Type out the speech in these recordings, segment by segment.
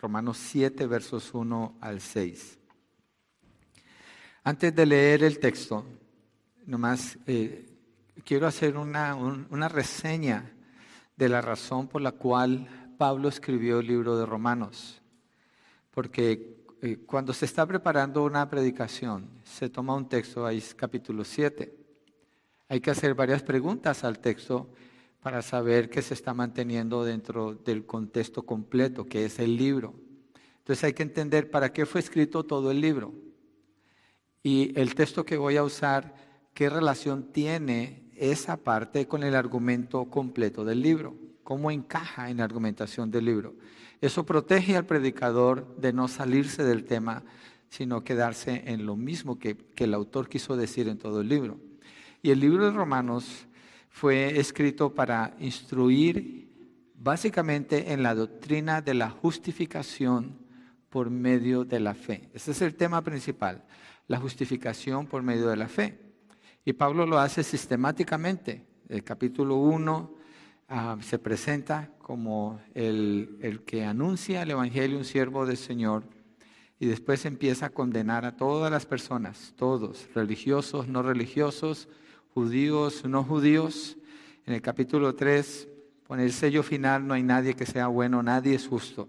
Romanos 7, versos 1 al 6. Antes de leer el texto, nomás eh, quiero hacer una, una reseña de la razón por la cual Pablo escribió el libro de Romanos. Porque eh, cuando se está preparando una predicación, se toma un texto, ahí es capítulo 7. Hay que hacer varias preguntas al texto para saber que se está manteniendo dentro del contexto completo, que es el libro. Entonces hay que entender para qué fue escrito todo el libro. Y el texto que voy a usar, qué relación tiene esa parte con el argumento completo del libro, cómo encaja en la argumentación del libro. Eso protege al predicador de no salirse del tema, sino quedarse en lo mismo que, que el autor quiso decir en todo el libro. Y el libro de Romanos fue escrito para instruir básicamente en la doctrina de la justificación por medio de la fe. Ese es el tema principal, la justificación por medio de la fe. Y Pablo lo hace sistemáticamente. El capítulo 1 ah, se presenta como el, el que anuncia el Evangelio, un siervo del Señor, y después empieza a condenar a todas las personas, todos, religiosos, no religiosos, judíos, no judíos. En el capítulo 3 pone el sello final, no hay nadie que sea bueno, nadie es justo.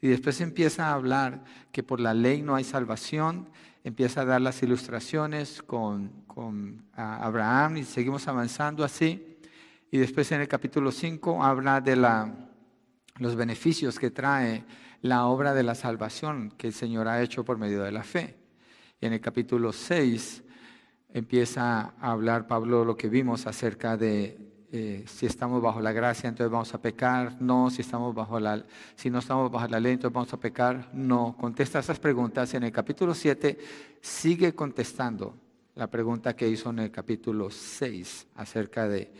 Y después empieza a hablar que por la ley no hay salvación, empieza a dar las ilustraciones con, con Abraham y seguimos avanzando así. Y después en el capítulo 5 habla de la, los beneficios que trae la obra de la salvación que el Señor ha hecho por medio de la fe. Y en el capítulo 6 empieza a hablar Pablo lo que vimos acerca de eh, si estamos bajo la gracia, entonces vamos a pecar, no, si estamos bajo la, si no estamos bajo la ley, entonces vamos a pecar, no. Contesta esas preguntas. En el capítulo 7 sigue contestando la pregunta que hizo en el capítulo 6 acerca de,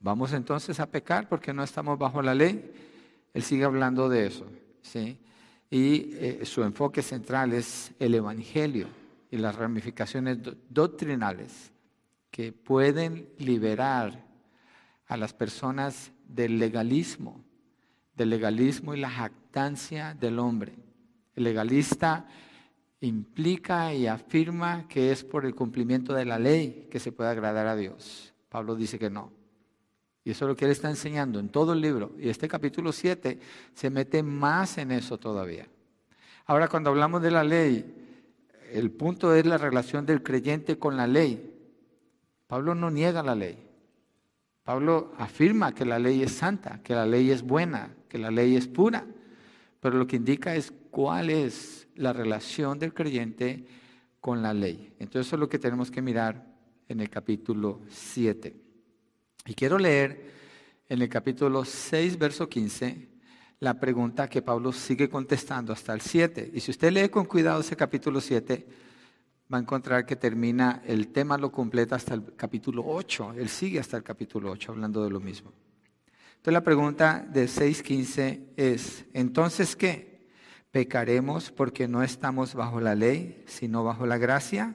¿vamos entonces a pecar porque no estamos bajo la ley? Él sigue hablando de eso, ¿sí? Y eh, su enfoque central es el Evangelio y las ramificaciones doctrinales que pueden liberar a las personas del legalismo, del legalismo y la jactancia del hombre. El legalista implica y afirma que es por el cumplimiento de la ley que se puede agradar a Dios. Pablo dice que no. Y eso es lo que él está enseñando en todo el libro. Y este capítulo 7 se mete más en eso todavía. Ahora, cuando hablamos de la ley, el punto es la relación del creyente con la ley. Pablo no niega la ley. Pablo afirma que la ley es santa, que la ley es buena, que la ley es pura. Pero lo que indica es cuál es la relación del creyente con la ley. Entonces eso es lo que tenemos que mirar en el capítulo 7. Y quiero leer en el capítulo 6, verso 15, la pregunta que Pablo sigue contestando hasta el 7. Y si usted lee con cuidado ese capítulo 7, va a encontrar que termina, el tema lo completa hasta el capítulo 8. Él sigue hasta el capítulo 8 hablando de lo mismo. Entonces la pregunta de 6.15 es, ¿entonces qué? ¿Pecaremos porque no estamos bajo la ley, sino bajo la gracia?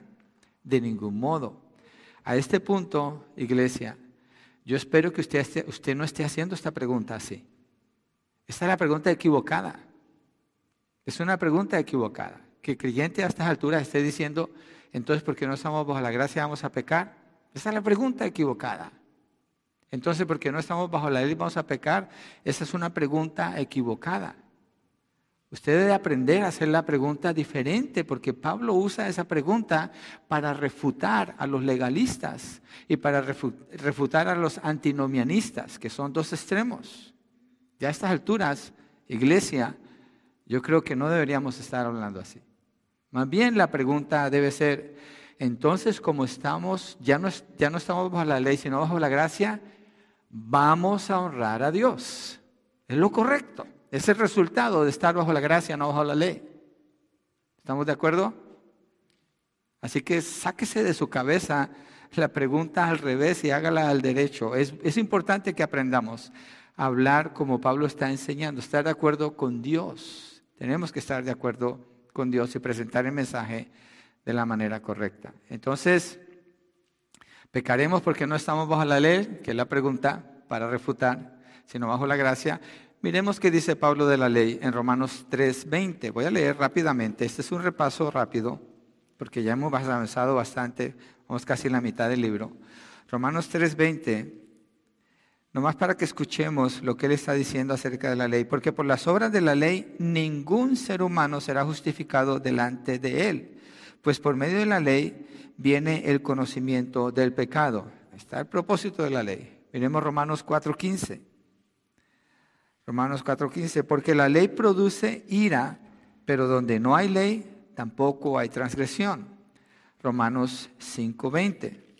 De ningún modo. A este punto, iglesia, yo espero que usted, usted no esté haciendo esta pregunta así. Esta es la pregunta equivocada. Es una pregunta equivocada. Que el creyente a estas alturas esté diciendo, entonces, ¿por qué no estamos bajo la gracia vamos a pecar? Esa es la pregunta equivocada. Entonces, ¿por qué no estamos bajo la ley vamos a pecar? Esa es una pregunta equivocada. Usted debe aprender a hacer la pregunta diferente, porque Pablo usa esa pregunta para refutar a los legalistas y para refutar a los antinomianistas, que son dos extremos. Ya a estas alturas, iglesia, yo creo que no deberíamos estar hablando así. Más bien la pregunta debe ser, entonces como estamos, ya no, estamos bajo la ley, sino bajo la gracia, vamos a honrar a Dios. Es lo correcto. Es el resultado de estar bajo la gracia, no bajo la ley. ¿Estamos de acuerdo? Así que sáquese de su cabeza la pregunta al revés y hágala al derecho. Es importante que aprendamos hablar como Pablo está enseñando, estar de acuerdo con Dios. Tenemos que estar de acuerdo con Dios y presentar el mensaje de la manera correcta. Entonces, pecaremos porque no estamos bajo la ley, que es la pregunta para refutar, sino bajo la gracia. Miremos qué dice Pablo de la ley en Romanos 3:20. Voy a leer rápidamente. Este es un repaso rápido, porque ya hemos avanzado bastante, vamos casi en la mitad del libro. Romanos 3:20, nomás para que escuchemos lo que él está diciendo acerca de la ley, porque por las obras de la ley ningún ser humano será justificado delante de él, pues por medio de la ley viene el conocimiento del pecado. Está el propósito de la ley. Miremos Romanos 4:15. Romanos 4:15, porque la ley produce ira, pero donde no hay ley, tampoco hay transgresión. Romanos 5:20.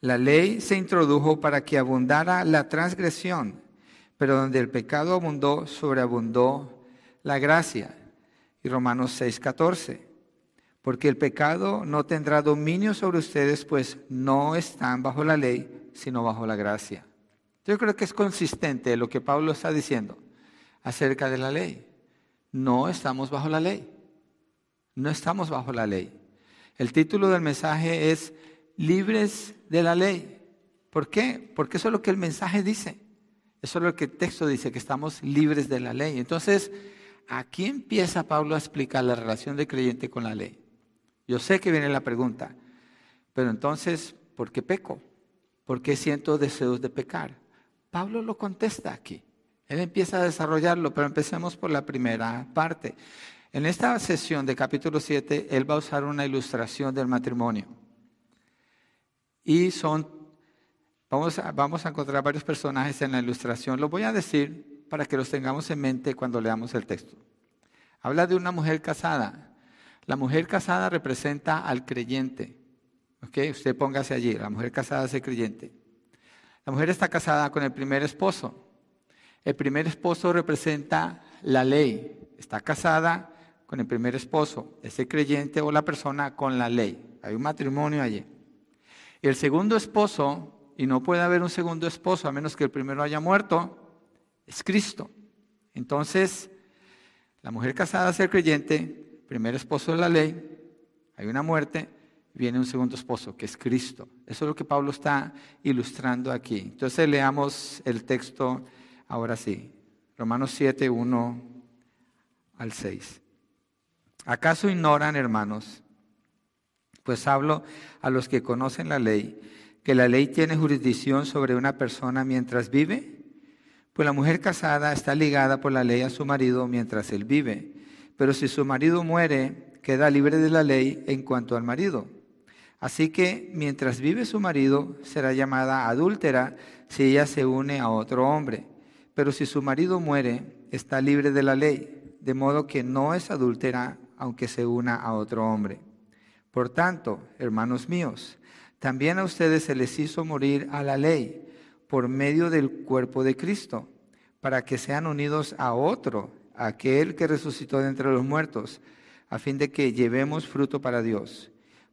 La ley se introdujo para que abundara la transgresión, pero donde el pecado abundó, sobreabundó la gracia. Y Romanos 6:14. Porque el pecado no tendrá dominio sobre ustedes, pues no están bajo la ley, sino bajo la gracia. Yo creo que es consistente lo que Pablo está diciendo acerca de la ley. No estamos bajo la ley. No estamos bajo la ley. El título del mensaje es Libres de la ley. ¿Por qué? Porque eso es lo que el mensaje dice. Eso es lo que el texto dice, que estamos libres de la ley. Entonces, aquí empieza Pablo a explicar la relación del creyente con la ley. Yo sé que viene la pregunta, pero entonces, ¿por qué peco? ¿Por qué siento deseos de pecar? Pablo lo contesta aquí. Él empieza a desarrollarlo, pero empecemos por la primera parte. En esta sesión de capítulo 7, él va a usar una ilustración del matrimonio. Y son, vamos a, vamos a encontrar varios personajes en la ilustración. Los voy a decir para que los tengamos en mente cuando leamos el texto. Habla de una mujer casada. La mujer casada representa al creyente. ¿Ok? Usted póngase allí. La mujer casada es el creyente. La mujer está casada con el primer esposo. El primer esposo representa la ley. Está casada con el primer esposo, ese creyente o la persona con la ley. Hay un matrimonio allí. Y el segundo esposo, y no puede haber un segundo esposo a menos que el primero haya muerto, es Cristo. Entonces, la mujer casada es el creyente, primer esposo de la ley, hay una muerte, viene un segundo esposo, que es Cristo. Eso es lo que Pablo está ilustrando aquí. Entonces leamos el texto ahora sí. Romanos 7, 1 al 6. ¿Acaso ignoran, hermanos? Pues hablo a los que conocen la ley, que la ley tiene jurisdicción sobre una persona mientras vive. Pues la mujer casada está ligada por la ley a su marido mientras él vive. Pero si su marido muere, queda libre de la ley en cuanto al marido Así que mientras vive su marido, será llamada adúltera si ella se une a otro hombre. Pero si su marido muere, está libre de la ley, de modo que no es adúltera aunque se una a otro hombre. Por tanto, hermanos míos, también a ustedes se les hizo morir a la ley por medio del cuerpo de Cristo, para que sean unidos a otro, aquel que resucitó de entre los muertos, a fin de que llevemos fruto para Dios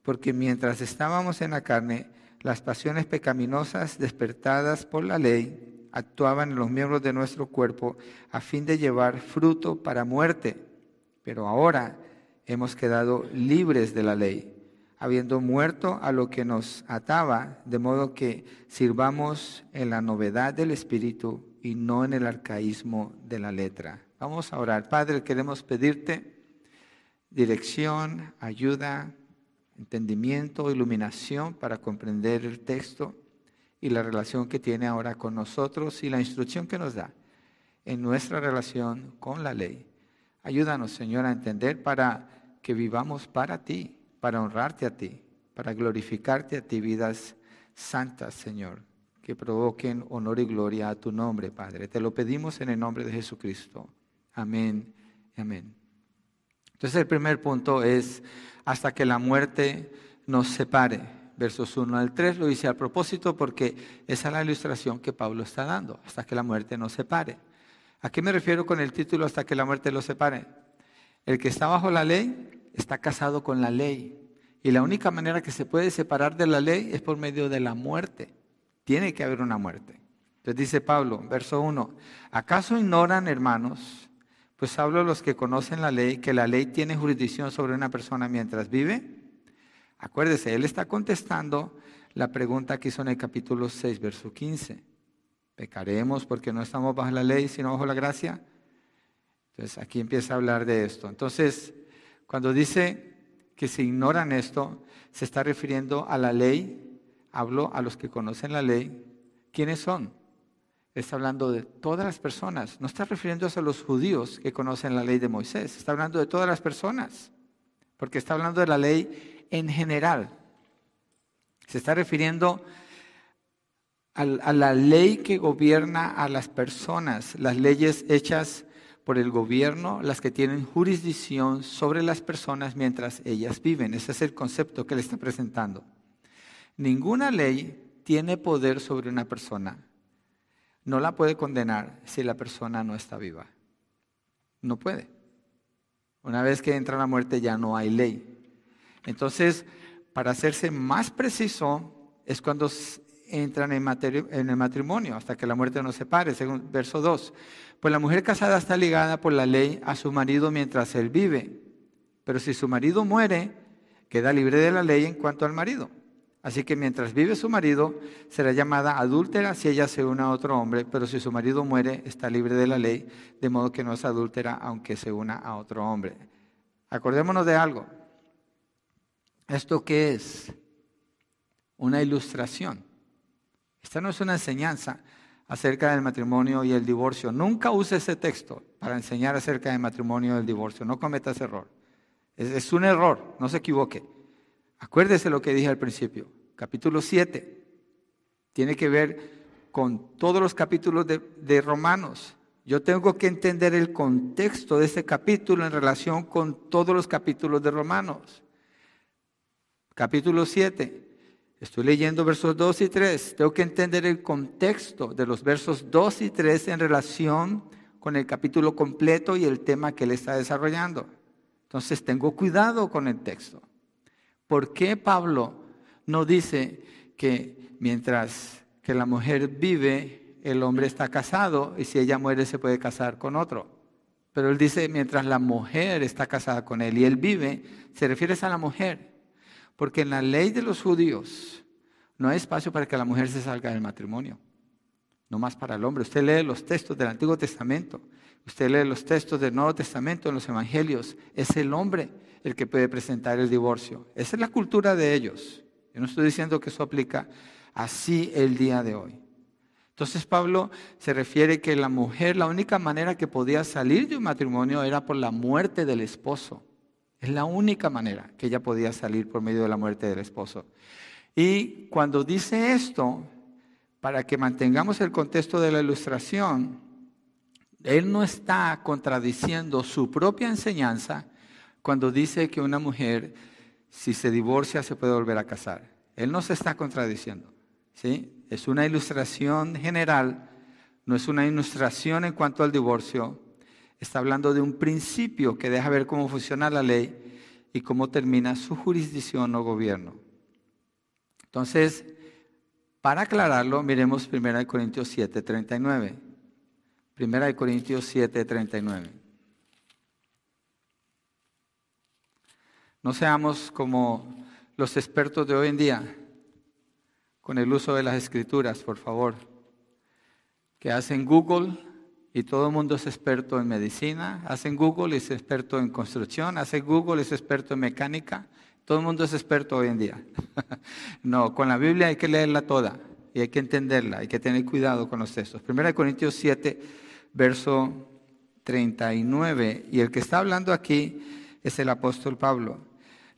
porque mientras estábamos en la carne, las pasiones pecaminosas despertadas por la ley actuaban en los miembros de nuestro cuerpo a fin de llevar fruto para muerte. Pero ahora hemos quedado libres de la ley, habiendo muerto a lo que nos ataba, de modo que sirvamos en la novedad del Espíritu y no en el arcaísmo de la letra. Vamos a orar. Padre, queremos pedirte dirección, ayuda, entendimiento, iluminación para comprender el texto y la relación que tiene ahora con nosotros y la instrucción que nos da en nuestra relación con la ley. Ayúdanos, Señor, a entender para que vivamos para ti, para honrarte a ti, para glorificarte a ti, vidas santas, Señor, que provoquen honor y gloria a tu nombre, Padre. Te lo pedimos en el nombre de Jesucristo. Amén amén. Entonces el primer punto es hasta que la muerte nos separe. Versos 1 al 3 lo dice a propósito porque esa es la ilustración que Pablo está dando, hasta que la muerte nos separe. ¿A qué me refiero con el título hasta que la muerte lo separe? El que está bajo la ley está casado con la ley. Y la única manera que se puede separar de la ley es por medio de la muerte. Tiene que haber una muerte. Entonces dice Pablo, verso 1, ¿acaso ignoran, hermanos, pues hablo a los que conocen la ley, que la ley tiene jurisdicción sobre una persona mientras vive. Acuérdese, él está contestando la pregunta que hizo en el capítulo 6, verso 15. ¿Pecaremos porque no estamos bajo la ley, sino bajo la gracia? Entonces aquí empieza a hablar de esto. Entonces, cuando dice que se ignoran esto, se está refiriendo a la ley, hablo a los que conocen la ley. ¿Quiénes son? Está hablando de todas las personas. No está refiriéndose a los judíos que conocen la ley de Moisés. Está hablando de todas las personas. Porque está hablando de la ley en general. Se está refiriendo a la ley que gobierna a las personas, las leyes hechas por el gobierno, las que tienen jurisdicción sobre las personas mientras ellas viven. Ese es el concepto que le está presentando. Ninguna ley tiene poder sobre una persona. No la puede condenar si la persona no está viva. No puede. Una vez que entra la muerte ya no hay ley. Entonces, para hacerse más preciso, es cuando entran en, en, el matrimonio hasta que la muerte nos separe, según verso 2. Pues la mujer casada está ligada por la ley a su marido mientras él vive, pero si su marido muere, queda libre de la ley en cuanto al marido. Así que mientras vive su marido, será llamada adúltera si ella se une a otro hombre, pero si su marido muere, está libre de la ley, de modo que no es adúltera aunque se una a otro hombre. Acordémonos de algo. ¿Esto qué es? Una ilustración. Esta no es una enseñanza acerca del matrimonio y el divorcio. Nunca use ese texto para enseñar acerca del matrimonio y el divorcio. No cometa ese error. Es, un error, no se equivoque. Acuérdese lo que dije al principio. Capítulo 7 tiene que ver con todos los capítulos de, de Romanos. Yo tengo que entender el contexto de ese capítulo en relación con todos los capítulos de Romanos. Capítulo 7 Estoy leyendo versos 2 y 3. Tengo que entender el contexto de los versos 2 y 3 en relación con el capítulo completo y el tema que él está desarrollando. Entonces tengo cuidado con el texto. ¿Por qué Pablo no dice que mientras que la mujer vive, el hombre está casado y si ella muere se puede casar con otro? Pero él dice, mientras la mujer está casada con él y él vive, se refiere a la mujer. Porque en la ley de los judíos no hay espacio para que la mujer se salga del matrimonio, no más para el hombre. Usted lee los textos del Antiguo Testamento, usted lee los textos del Nuevo Testamento en los Evangelios, es el hombre el que puede presentar el divorcio. Esa es la cultura de ellos. Yo no estoy diciendo que eso aplica así el día de hoy. Entonces Pablo se refiere que la mujer, la única manera que podía salir de un matrimonio era por la muerte del esposo. Es la única manera que ella podía salir por medio de la muerte del esposo. Y cuando dice esto, para que mantengamos el contexto de la ilustración, él no está contradiciendo su propia enseñanza cuando dice que una mujer, si se divorcia, se puede volver a casar. Él no se está contradiciendo. ¿sí? Es una ilustración general, no es una ilustración en cuanto al divorcio, está hablando de un principio que deja ver cómo funciona la ley y cómo termina su jurisdicción o gobierno. Entonces, para aclararlo, miremos 1 Corintios 7, 39. 1 Corintios 7, 39. No seamos como los expertos de hoy en día con el uso de las escrituras, por favor, que hacen Google y todo el mundo es experto en medicina, hacen Google y es experto en construcción, hace Google y es experto en mecánica, todo el mundo es experto hoy en día. no, con la Biblia hay que leerla toda y hay que entenderla, hay que tener cuidado con los textos. Primera de Corintios 7, verso 39, y el que está hablando aquí es el apóstol Pablo.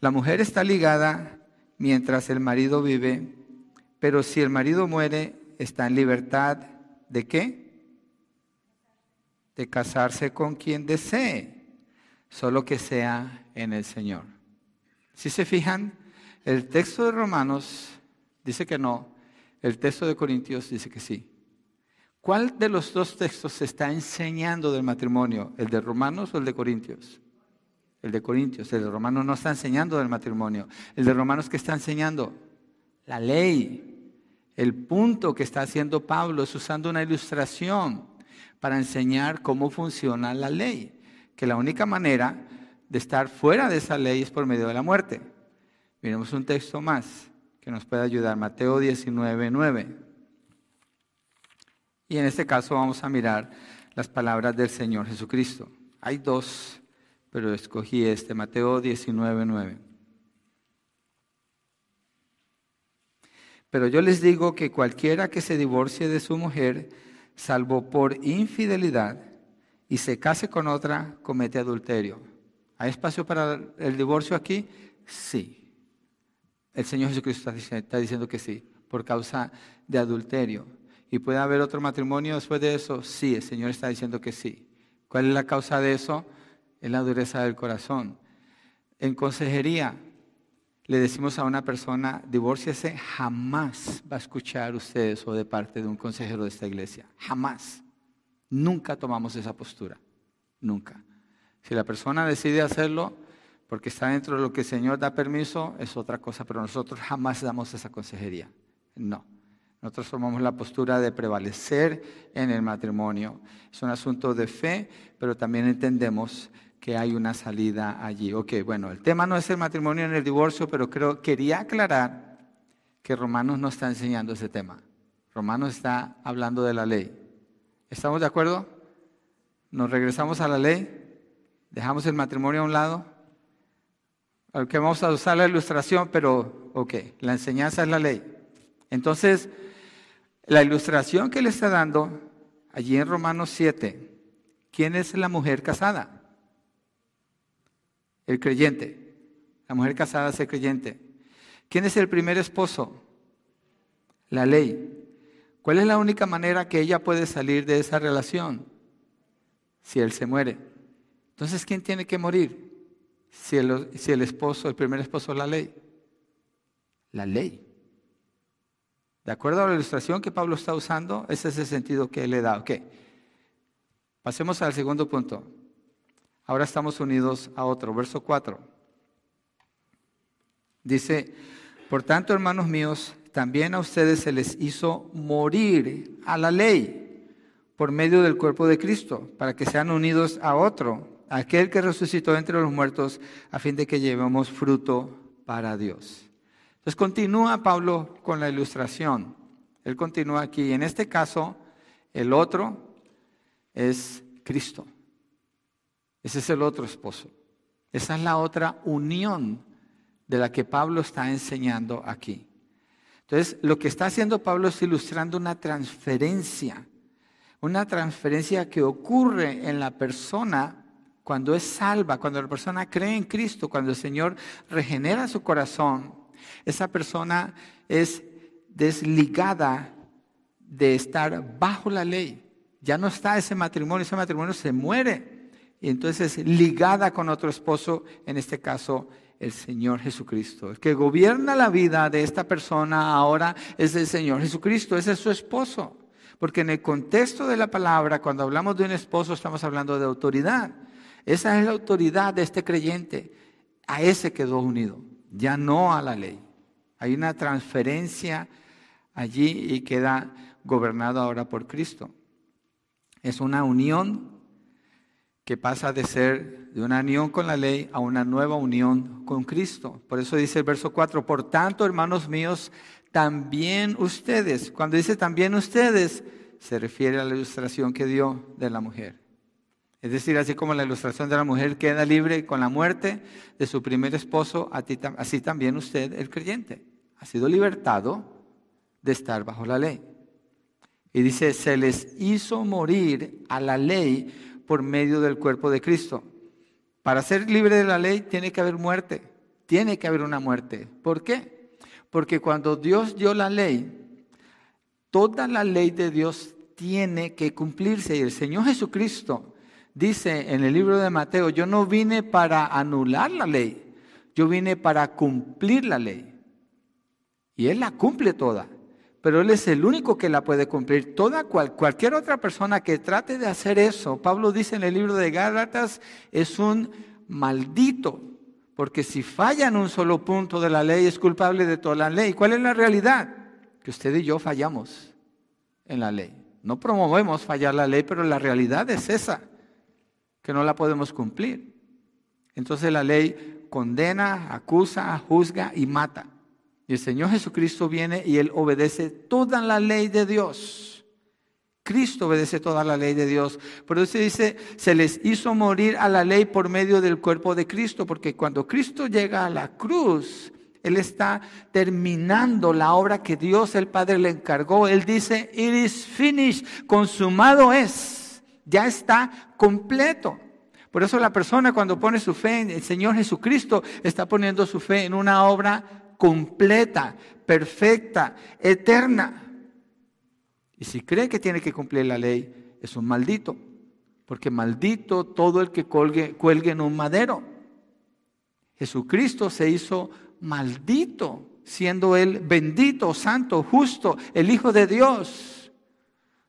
La mujer está ligada mientras el marido vive, pero si el marido muere, está en libertad de qué? De casarse con quien desee, solo que sea en el Señor. Si se fijan, el texto de Romanos dice que no, el texto de Corintios dice que sí. ¿Cuál de los dos textos se está enseñando del matrimonio? ¿El de Romanos o el de Corintios? El de Corintios. El de Romanos no está enseñando del matrimonio. El de Romanos que está enseñando la ley. El punto que está haciendo Pablo es usando una ilustración para enseñar cómo funciona la ley, que la única manera de estar fuera de esa ley es por medio de la muerte. Miremos un texto más que nos puede ayudar, Mateo 19, 9. Y en este caso vamos a mirar las palabras del Señor Jesucristo. Hay dos, pero escogí este, Mateo 19, 9. Pero yo les digo que cualquiera que se divorcie de su mujer, salvo por infidelidad, y se case con otra, comete adulterio. ¿Hay espacio para el divorcio aquí? Sí. El Señor Jesucristo está diciendo que sí, por causa de adulterio. ¿Y puede haber otro matrimonio después de eso? Sí, el Señor está diciendo que sí. ¿Cuál es la causa de eso? Es la dureza del corazón. En consejería le decimos a una persona, divórciese, jamás va a escuchar usted eso de parte de un consejero de esta iglesia. Jamás. Nunca tomamos esa postura. Nunca. Si la persona decide hacerlo porque está dentro de lo que el Señor da permiso, es otra cosa, pero nosotros jamás damos esa consejería. No. Nosotros tomamos la postura de prevalecer en el matrimonio. Es un asunto de fe, pero también entendemos que hay una salida allí. Ok, bueno, el tema no es el matrimonio en el divorcio, pero creo, quería aclarar que Romanos no está enseñando ese tema. Romanos está hablando de la ley. ¿Estamos de acuerdo? Nos regresamos a la ley, dejamos el matrimonio a un lado. Aunque vamos a usar la ilustración, pero ok, la enseñanza es la ley. Entonces, la ilustración que le está dando allí en Romanos 7, ¿quién es la mujer casada? El creyente. La mujer casada es el creyente. ¿Quién es el primer esposo? La ley. ¿Cuál es la única manera que ella puede salir de esa relación? Si él se muere. Entonces, ¿quién tiene que morir? Si el, esposo, el primer esposo, la ley. La ley. De acuerdo a la ilustración que Pablo está usando, ese es el sentido que él le da. Ok. Pasemos al segundo punto. Ahora estamos unidos a otro. Verso 4. Dice, por tanto, hermanos míos, también a ustedes se les hizo morir a la ley por medio del cuerpo de Cristo, para que sean unidos a otro, aquel que resucitó entre los muertos, a fin de que llevemos fruto para Dios. Entonces continúa Pablo con la ilustración. Él continúa aquí. En este caso, el otro es Cristo. Ese es el otro esposo. Esa es la otra unión de la que Pablo está enseñando aquí. Entonces, lo que está haciendo Pablo es ilustrando una transferencia, una transferencia que ocurre en la persona cuando es salva, cuando la persona cree en Cristo, cuando el Señor regenera su corazón esa persona es desligada de estar bajo la ley. Ya no está ese matrimonio, ese matrimonio se muere. Y entonces es ligada con otro esposo, en este caso el Señor Jesucristo. El que gobierna la vida de esta persona ahora es el Señor Jesucristo, ese es su esposo. Porque en el contexto de la palabra, cuando hablamos de un esposo, estamos hablando de autoridad. Esa es la autoridad de este creyente. A ese quedó unido ya no a la ley. Hay una transferencia allí y queda gobernado ahora por Cristo. Es una unión que pasa de ser de una unión con la ley a una nueva unión con Cristo. Por eso dice el verso 4, por tanto, hermanos míos, también ustedes, cuando dice también ustedes, se refiere a la ilustración que dio de la mujer. Es decir, así como la ilustración de la mujer queda libre con la muerte de su primer esposo, así también usted, el creyente, ha sido libertado de estar bajo la ley. Y dice, se les hizo morir a la ley por medio del cuerpo de Cristo. Para ser libre de la ley tiene que haber muerte, tiene que haber una muerte. ¿Por qué? Porque cuando Dios dio la ley, toda la ley de Dios tiene que cumplirse. Y el Señor Jesucristo dice en el libro de Mateo, yo no vine para anular la ley, yo vine para cumplir la ley. Y Él la cumple toda, pero Él es el único que la puede cumplir. Toda cualquier otra persona que trate de hacer eso, Pablo dice en el libro de Gálatas, es un maldito, porque si falla en un solo punto de la ley es culpable de toda la ley. ¿Cuál es la realidad? Que usted y yo fallamos en la ley. No promovemos fallar la ley, pero la realidad es esa que no la podemos cumplir. Entonces la ley condena, acusa, juzga y mata. Y el Señor Jesucristo viene y Él obedece toda la ley de Dios. Cristo obedece toda la ley de Dios. Por eso dice, se les hizo morir a la ley por medio del cuerpo de Cristo, porque cuando Cristo llega a la cruz, Él está terminando la obra que Dios el Padre le encargó. Él dice, it is finished, consumado es, ya está completo. Por eso la persona cuando pone su fe en el Señor Jesucristo está poniendo su fe en una obra completa, perfecta, eterna. Y si cree que tiene que cumplir la ley, es un maldito. Porque maldito todo el que colgue, cuelgue en un madero. Jesucristo se hizo maldito, siendo él bendito, santo, justo, el Hijo de Dios.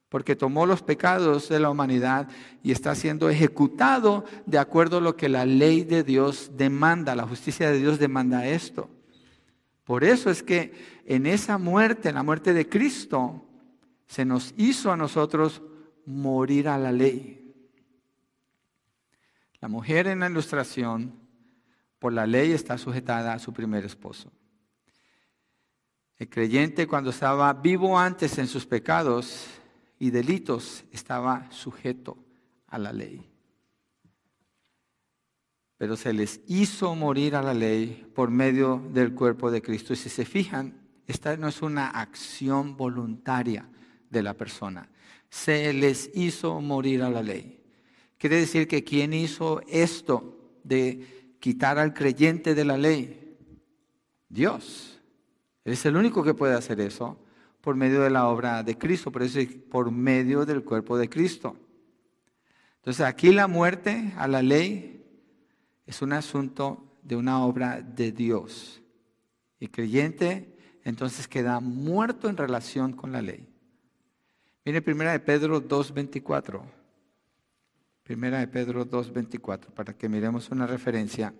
Porque tomó los pecados de la humanidad y está siendo ejecutado de acuerdo a lo que la ley de Dios demanda, la justicia de Dios demanda esto. Por eso es que en esa muerte, en la muerte de Cristo, se nos hizo a nosotros morir a la ley. La mujer en la ilustración, por la ley, está sujetada a su primer esposo. El creyente cuando estaba vivo antes en sus pecados y delitos, estaba sujeto a la ley. Pero se les hizo morir a la ley por medio del cuerpo de Cristo. Y si se fijan, esta no es una acción voluntaria de la persona. Se les hizo morir a la ley. Quiere decir que quien hizo esto de quitar al creyente de la ley, Dios. Es el único que puede hacer eso por medio de la obra de Cristo, por eso es por medio del cuerpo de Cristo. Entonces aquí la muerte a la ley es un asunto de una obra de Dios. Y creyente entonces queda muerto en relación con la ley. Mire primera de Pedro 2.24. Primera de Pedro 2.24, para que miremos una referencia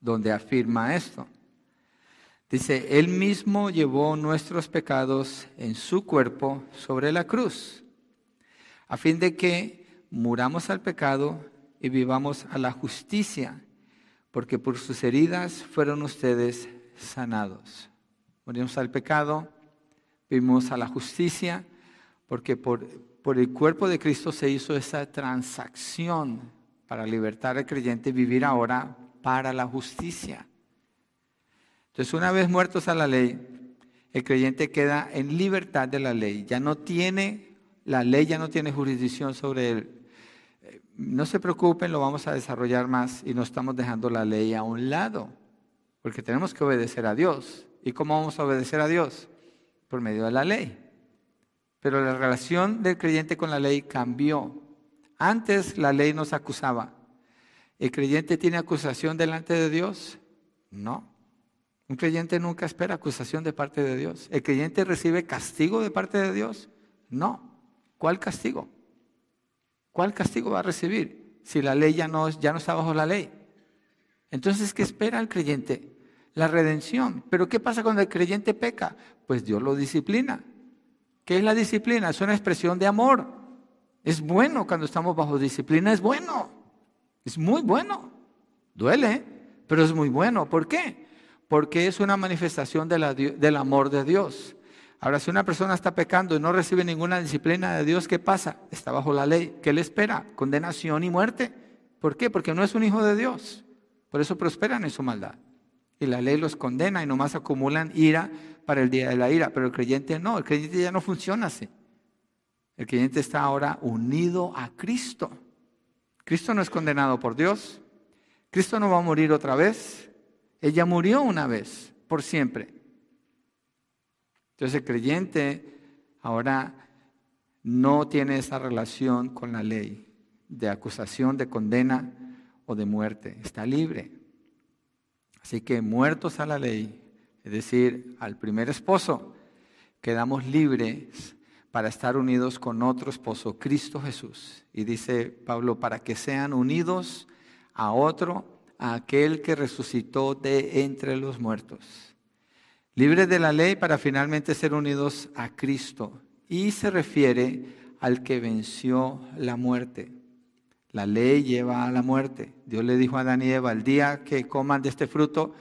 donde afirma esto. Dice, Él mismo llevó nuestros pecados en su cuerpo sobre la cruz, a fin de que muramos al pecado y vivamos a la justicia, porque por sus heridas fueron ustedes sanados. Morimos al pecado vimos a la justicia, porque por, por el cuerpo de Cristo se hizo esa transacción para libertar al creyente y vivir ahora para la justicia. Entonces, una vez muertos a la ley, el creyente queda en libertad de la ley. Ya no tiene, la ley ya no tiene jurisdicción sobre él. No se preocupen, lo vamos a desarrollar más y no estamos dejando la ley a un lado, porque tenemos que obedecer a Dios. ¿Y cómo vamos a obedecer a Dios? por medio de la ley. Pero la relación del creyente con la ley cambió. Antes la ley nos acusaba. ¿El creyente tiene acusación delante de Dios? No. Un creyente nunca espera acusación de parte de Dios. ¿El creyente recibe castigo de parte de Dios? No. ¿Cuál castigo? ¿Cuál castigo va a recibir si la ley ya no, ya no está bajo la ley? Entonces, ¿qué espera el creyente? La redención. Pero ¿qué pasa cuando el creyente peca? pues Dios lo disciplina. ¿Qué es la disciplina? Es una expresión de amor. Es bueno cuando estamos bajo disciplina, es bueno. Es muy bueno. Duele, pero es muy bueno. ¿Por qué? Porque es una manifestación del amor de Dios. Ahora, si una persona está pecando y no recibe ninguna disciplina de Dios, ¿qué pasa? Está bajo la ley. ¿Qué le espera? Condenación y muerte. ¿Por qué? Porque no es un hijo de Dios. Por eso prosperan en su maldad. Y la ley los condena y nomás acumulan ira para el día de la ira, pero el creyente no, el creyente ya no funciona así. El creyente está ahora unido a Cristo. Cristo no es condenado por Dios. Cristo no va a morir otra vez. Ella murió una vez, por siempre. Entonces el creyente ahora no tiene esa relación con la ley de acusación, de condena o de muerte. Está libre. Así que muertos a la ley, es decir, al primer esposo, quedamos libres para estar unidos con otro esposo, Cristo Jesús. Y dice Pablo, para que sean unidos a otro, a aquel que resucitó de entre los muertos. Libres de la ley para finalmente ser unidos a Cristo. Y se refiere al que venció la muerte. La ley lleva a la muerte. Dios le dijo a Adán y Eva, el día que coman de este fruto,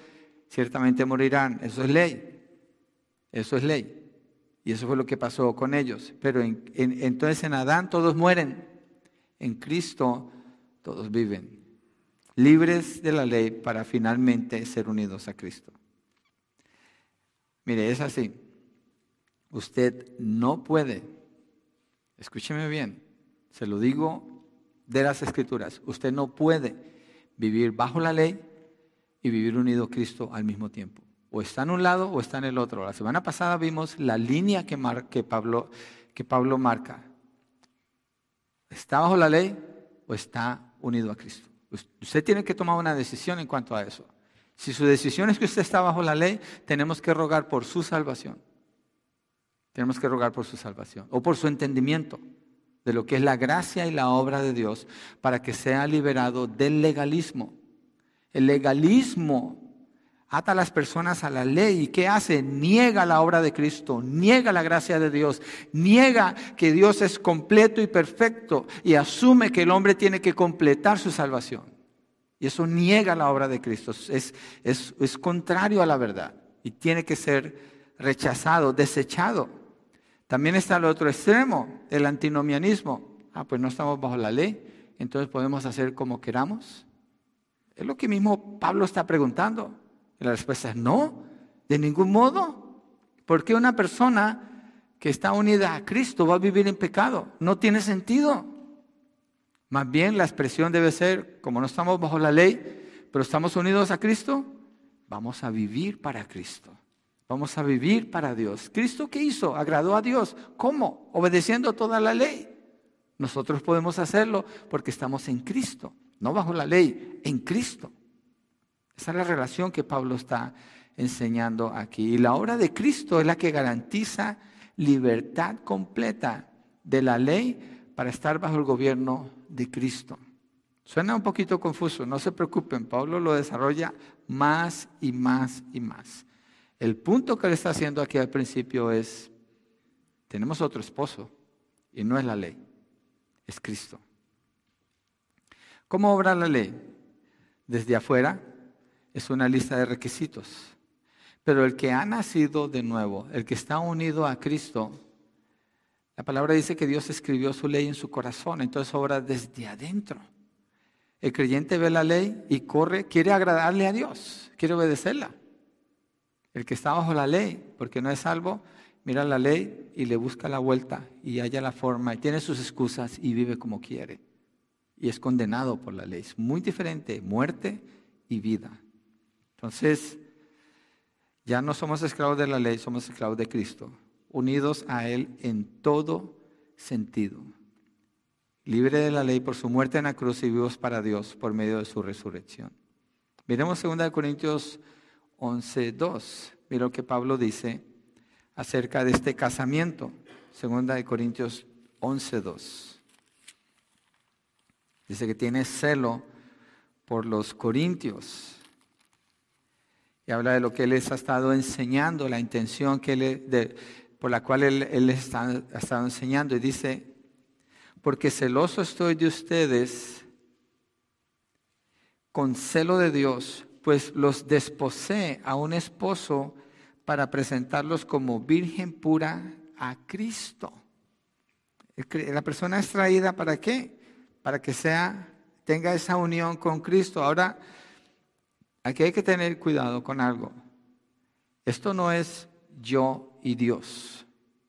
ciertamente morirán. Eso es ley. Eso es ley. Y eso fue lo que pasó con ellos. Pero entonces en Adán todos mueren. En Cristo todos viven. Libres de la ley para finalmente ser unidos a Cristo. Mire, es así. Usted no puede, escúcheme bien, se lo digo de las escrituras, usted no puede vivir bajo la ley y vivir unido a Cristo al mismo tiempo. O está en un lado o está en el otro. La semana pasada vimos la línea que, Pablo, que Pablo marca. ¿Está bajo la ley o está unido a Cristo? Usted tiene que tomar una decisión en cuanto a eso. Si su decisión es que usted está bajo la ley, tenemos que rogar por su salvación. Tenemos que rogar por su salvación o por su entendimiento de lo que es la gracia y la obra de Dios para que sea liberado del legalismo. El legalismo ata a las personas a la ley. ¿Y qué hace? Niega la obra de Cristo, niega la gracia de Dios, niega que Dios es completo y perfecto y asume que el hombre tiene que completar su salvación. Y eso niega la obra de Cristo, es, es, es contrario a la verdad y tiene que ser rechazado, desechado. También está el otro extremo, el antinomianismo. Ah, pues no estamos bajo la ley, entonces podemos hacer como queramos. Es lo que mismo Pablo está preguntando. Y la respuesta es no, de ningún modo. Porque una persona que está unida a Cristo va a vivir en pecado. No tiene sentido. Más bien la expresión debe ser, como no estamos bajo la ley, pero estamos unidos a Cristo, vamos a vivir para Cristo. Vamos a vivir para Dios. ¿Cristo qué hizo? Agradó a Dios. ¿Cómo? Obedeciendo toda la ley. Nosotros podemos hacerlo porque estamos en Cristo, no bajo la ley, en Cristo. Esa es la relación que Pablo está enseñando aquí. Y la obra de Cristo es la que garantiza libertad completa de la ley para estar bajo el gobierno de Cristo. Suena un poquito confuso, no se preocupen, Pablo lo desarrolla más y más y más. El punto que él está haciendo aquí al principio es, tenemos otro esposo y no es la ley, es Cristo. ¿Cómo obra la ley? Desde afuera es una lista de requisitos. Pero el que ha nacido de nuevo, el que está unido a Cristo, la palabra dice que Dios escribió su ley en su corazón, entonces obra desde adentro. El creyente ve la ley y corre, quiere agradarle a Dios, quiere obedecerla. El que está bajo la ley, porque no es salvo, mira la ley y le busca la vuelta y halla la forma y tiene sus excusas y vive como quiere. Y es condenado por la ley. Es muy diferente, muerte y vida. Entonces, ya no somos esclavos de la ley, somos esclavos de Cristo, unidos a Él en todo sentido. Libre de la ley por su muerte en la cruz y vivos para Dios por medio de su resurrección. Miremos 2 Corintios 11, 2. Mira lo que Pablo dice acerca de este casamiento. 2 Corintios 11, 2. Dice que tiene celo por los corintios y habla de lo que él les ha estado enseñando, la intención que por la cual él, les ha estado enseñando. Y dice, porque celoso estoy de ustedes con celo de Dios, pues los desposé a un esposo para presentarlos como virgen pura a Cristo. La persona es traída para qué? Para que sea, tenga esa unión con Cristo. Ahora, Aquí hay que tener cuidado con algo. Esto no es yo y Dios.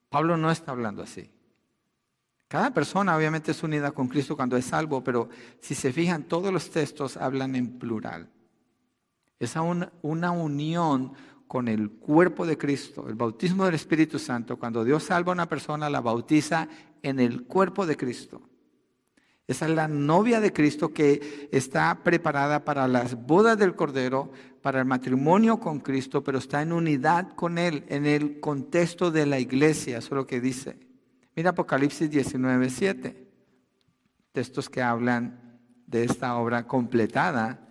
Pablo no está hablando así. Cada persona obviamente es unida con Cristo cuando es salvo, pero si se fijan, todos los textos hablan en plural. Es una, una unión con el cuerpo de Cristo, el bautismo del Espíritu Santo. Cuando Dios salva a una persona, la bautiza en el cuerpo de Cristo. Esa es la novia de Cristo que está preparada para las bodas del Cordero, para el matrimonio con Cristo, pero está en unidad con Él, en el contexto de la iglesia. Eso es lo que dice. Mira Apocalipsis 19, 7. Textos que hablan de esta obra completada.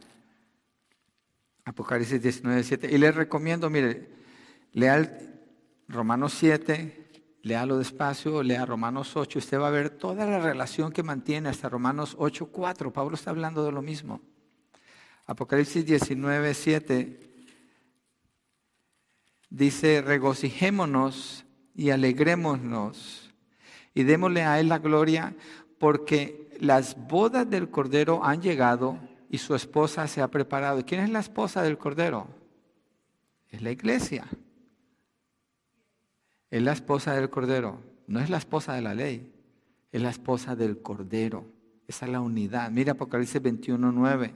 Apocalipsis 19, 7. Y les recomiendo, mire, lea Romanos 7, Léalo despacio, lea Romanos 8, usted va a ver toda la relación que mantiene hasta Romanos 8, 4. Pablo está hablando de lo mismo. Apocalipsis 19, 7 dice, regocijémonos y alegrémonos y démosle a Él la gloria porque las bodas del Cordero han llegado y su esposa se ha preparado. ¿Quién es la esposa del Cordero? Es la iglesia. Es la esposa del Cordero. No es la esposa de la ley. Es la esposa del Cordero. Esa es la unidad. Mira Apocalipsis 21, 9.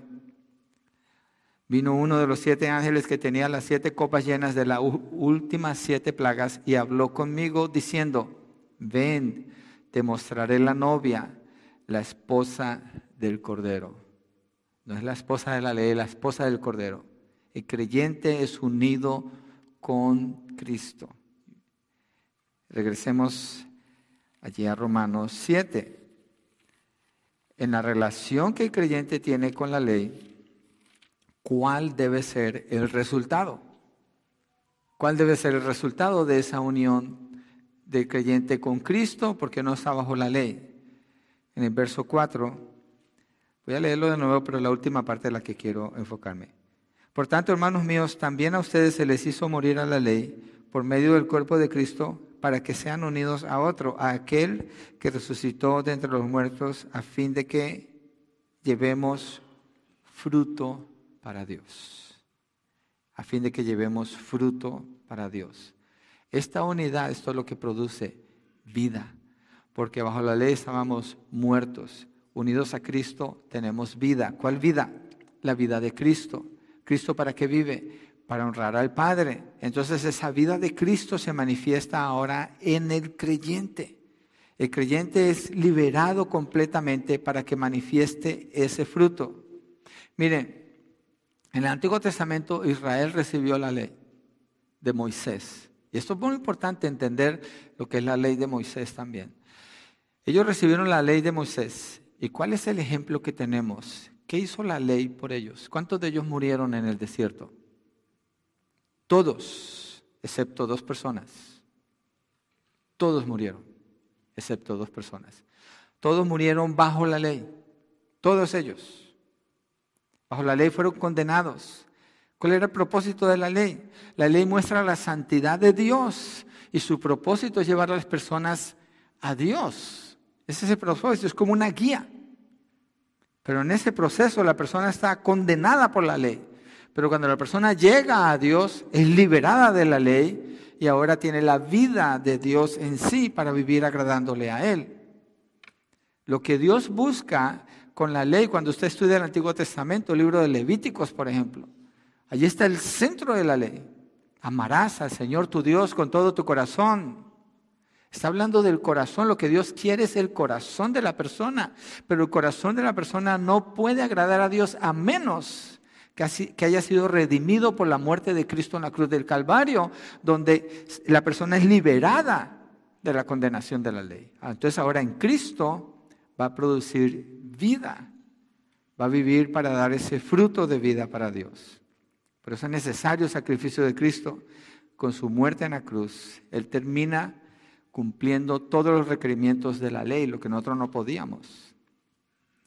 Vino uno de los siete ángeles que tenía las siete copas llenas de las últimas siete plagas y habló conmigo diciendo, ven, te mostraré la novia, la esposa del Cordero. No es la esposa de la ley, es la esposa del Cordero. El creyente es unido con Cristo. Regresemos allí a Romanos 7. En la relación que el creyente tiene con la ley, ¿cuál debe ser el resultado? ¿Cuál debe ser el resultado de esa unión del creyente con Cristo? Porque no está bajo la ley. En el verso 4, voy a leerlo de nuevo, pero la última parte de la que quiero enfocarme. Por tanto, hermanos míos, también a ustedes se les hizo morir a la ley por medio del cuerpo de Cristo para que sean unidos a otro, a aquel que resucitó de entre los muertos, a fin de que llevemos fruto para Dios. A fin de que llevemos fruto para Dios. Esta unidad, es lo que produce vida, porque bajo la ley estábamos muertos. Unidos a Cristo tenemos vida. ¿Cuál vida? La vida de Cristo. ¿Cristo para qué vive? Para honrar al Padre. Entonces esa vida de Cristo se manifiesta ahora en el creyente. El creyente es liberado completamente para que manifieste ese fruto. Miren, en el Antiguo Testamento Israel recibió la ley de Moisés. Y esto es muy importante entender lo que es la ley de Moisés también. Ellos recibieron la ley de Moisés. ¿Y cuál es el ejemplo que tenemos? ¿Qué hizo la ley por ellos? ¿Cuántos de ellos murieron en el desierto? Todos, excepto dos personas. Todos murieron, excepto dos personas. Todos murieron bajo la ley. Todos ellos. Bajo la ley fueron condenados. ¿Cuál era el propósito de la ley? La ley muestra la santidad de Dios y su propósito es llevar a las personas a Dios. Ese es el propósito, es como una guía. Pero en ese proceso la persona está condenada por la ley. Pero cuando la persona llega a Dios, es liberada de la ley y ahora tiene la vida de Dios en sí para vivir agradándole a Él. Lo que Dios busca con la ley, cuando usted estudia el Antiguo Testamento, el libro de Levíticos, por ejemplo, allí está el centro de la ley. Amarás al Señor tu Dios con todo tu corazón. Está hablando del corazón, lo que Dios quiere es el corazón de la persona, pero el corazón de la persona no puede agradar a Dios a menos que, haya sido redimido por la muerte de Cristo en la cruz del Calvario, donde la persona es liberada de la condenación de la ley. Ah, entonces ahora en Cristo va a producir vida. Va a vivir para dar ese fruto de vida para Dios. Por eso es necesario el sacrificio de Cristo. Con su muerte en la cruz, Él termina cumpliendo todos los requerimientos de la ley, lo que nosotros no podíamos.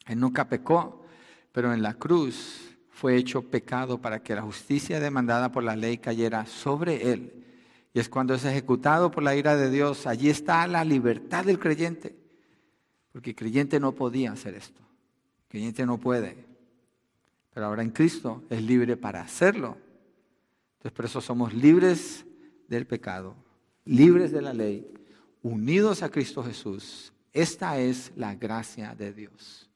Él nunca pecó, pero en la cruz fue hecho pecado para que la justicia demandada por la ley cayera sobre Él. Y es cuando es ejecutado por la ira de Dios, allí está la libertad del creyente, porque el creyente no podía hacer esto creyente no puede. Pero ahora en Cristo es libre para hacerlo. Entonces por eso somos libres del pecado, libres de la ley, unidos a Cristo Jesús. Esta es la gracia de Dios.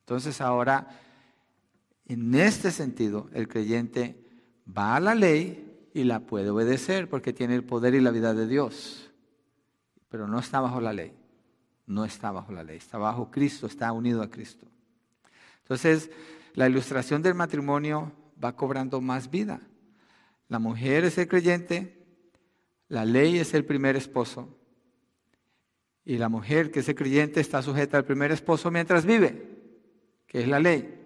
Entonces ahora, en este sentido, el creyente va a la ley y la puede obedecer porque tiene el poder y la vida de Dios. Pero no está bajo la ley. No está bajo la ley. Está bajo Cristo, está unido a Cristo. Entonces, la ilustración del matrimonio va cobrando más vida. La mujer es el creyente, la ley es el primer esposo, y la mujer que es el creyente está sujeta al primer esposo mientras vive, que es la ley.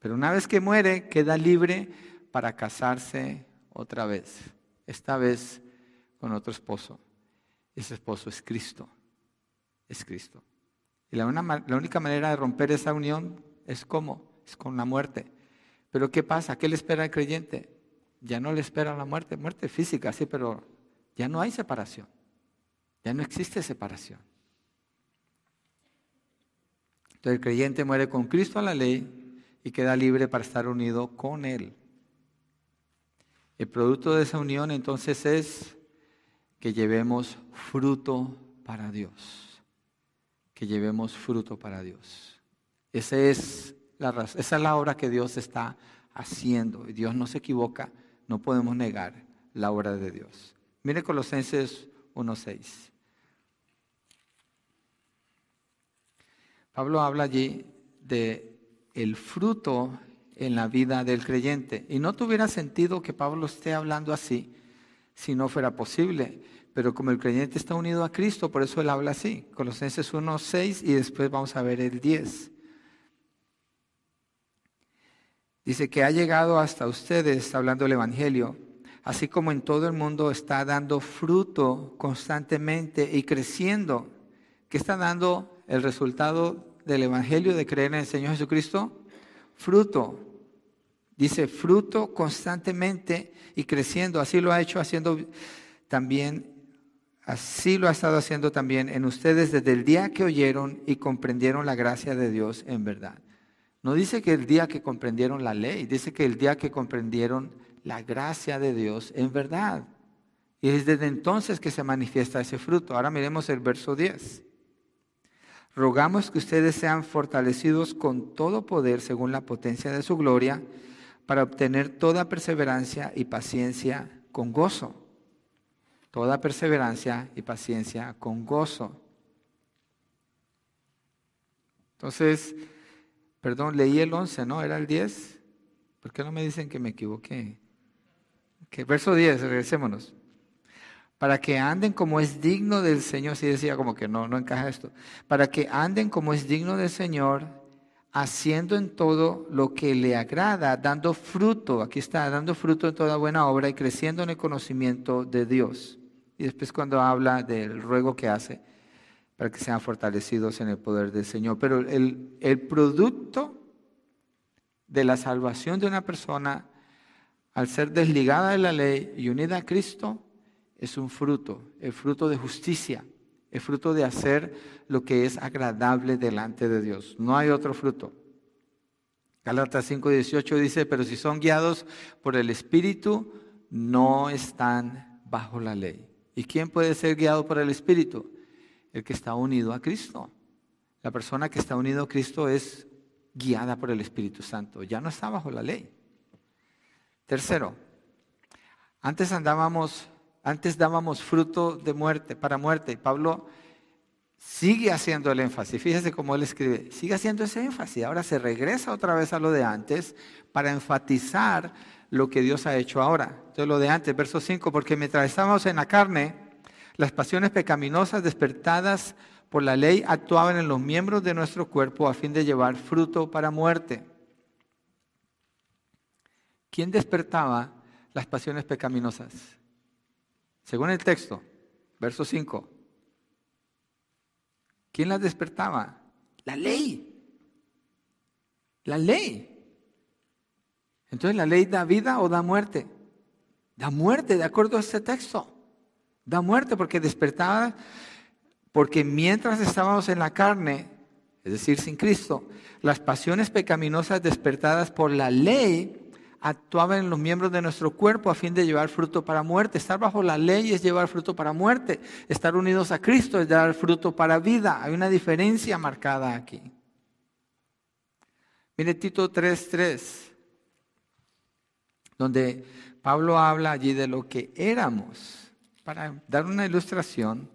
Pero una vez que muere, queda libre para casarse otra vez, esta vez con otro esposo. Ese esposo es Cristo, es Cristo. Y la, la única manera de romper esa unión es como, es con la muerte. Pero ¿qué pasa? ¿Qué le espera al creyente? Ya no le espera la muerte, muerte física, sí, pero ya no hay separación. Ya no existe separación. Entonces el creyente muere con Cristo a la ley y queda libre para estar unido con Él. El producto de esa unión entonces es que llevemos fruto para Dios. Que llevemos fruto para Dios. Esa es la, esa es la obra que Dios está haciendo. Y Dios no se equivoca, no podemos negar la obra de Dios. Mire Colosenses 1.6. Pablo habla allí de el fruto en la vida del creyente. Y no tuviera sentido que Pablo esté hablando así si no fuera posible. Pero como el creyente está unido a Cristo, por eso él habla así. Colosenses 1.6 y después vamos a ver el 10. Dice que ha llegado hasta ustedes, hablando del Evangelio, así como en todo el mundo está dando fruto constantemente y creciendo. ¿Qué está dando el resultado del Evangelio de creer en el Señor Jesucristo? Fruto. Dice fruto constantemente y creciendo. Así lo ha hecho haciendo también, así lo ha estado haciendo también en ustedes desde el día que oyeron y comprendieron la gracia de Dios en verdad. No dice que el día que comprendieron la ley, dice que el día que comprendieron la gracia de Dios en verdad. Y es desde entonces que se manifiesta ese fruto. Ahora miremos el verso 10. Rogamos que ustedes sean fortalecidos con todo poder según la potencia de su gloria, para obtener toda perseverancia y paciencia con gozo. Toda perseverancia y paciencia con gozo. Entonces, perdón, leí el 11, ¿no? ¿Era el 10? ¿Por qué no me dicen que me equivoqué? Que verso 10, regresémonos para que anden como es digno del Señor, si decía como que no, no encaja esto, para que anden como es digno del Señor, haciendo en todo lo que le agrada, dando fruto, aquí está, dando fruto en toda buena obra y creciendo en el conocimiento de Dios. Y después cuando habla del ruego que hace, para que sean fortalecidos en el poder del Señor. Pero el, el producto de la salvación de una persona, al ser desligada de la ley y unida a Cristo, es un fruto, el fruto de justicia, el fruto de hacer lo que es agradable delante de Dios. No hay otro fruto. Galatas 5:18 dice, pero si son guiados por el Espíritu, no están bajo la ley. ¿Y quién puede ser guiado por el Espíritu? El que está unido a Cristo. La persona que está unido a Cristo es guiada por el Espíritu Santo, ya no está bajo la ley. Tercero, antes andábamos antes dábamos fruto de muerte, para muerte. Pablo sigue haciendo el énfasis. Fíjese cómo él escribe. Sigue haciendo ese énfasis. Ahora se regresa otra vez a lo de antes para enfatizar lo que Dios ha hecho ahora. Entonces lo de antes, verso 5, porque mientras estábamos en la carne, las pasiones pecaminosas despertadas por la ley actuaban en los miembros de nuestro cuerpo a fin de llevar fruto para muerte. ¿Quién despertaba las pasiones pecaminosas? Según el texto, verso 5. ¿Quién las despertaba? La ley. La ley. Entonces, ¿la ley da vida o da muerte? Da muerte, de acuerdo a este texto. Da muerte porque despertaba, porque mientras estábamos en la carne, es decir, sin Cristo, las pasiones pecaminosas despertadas por la ley actuaban en los miembros de nuestro cuerpo a fin de llevar fruto para muerte. Estar bajo la ley es llevar fruto para muerte. Estar unidos a Cristo es dar fruto para vida. Hay una diferencia marcada aquí. Mire Tito 3:3, donde Pablo habla allí de lo que éramos, para dar una ilustración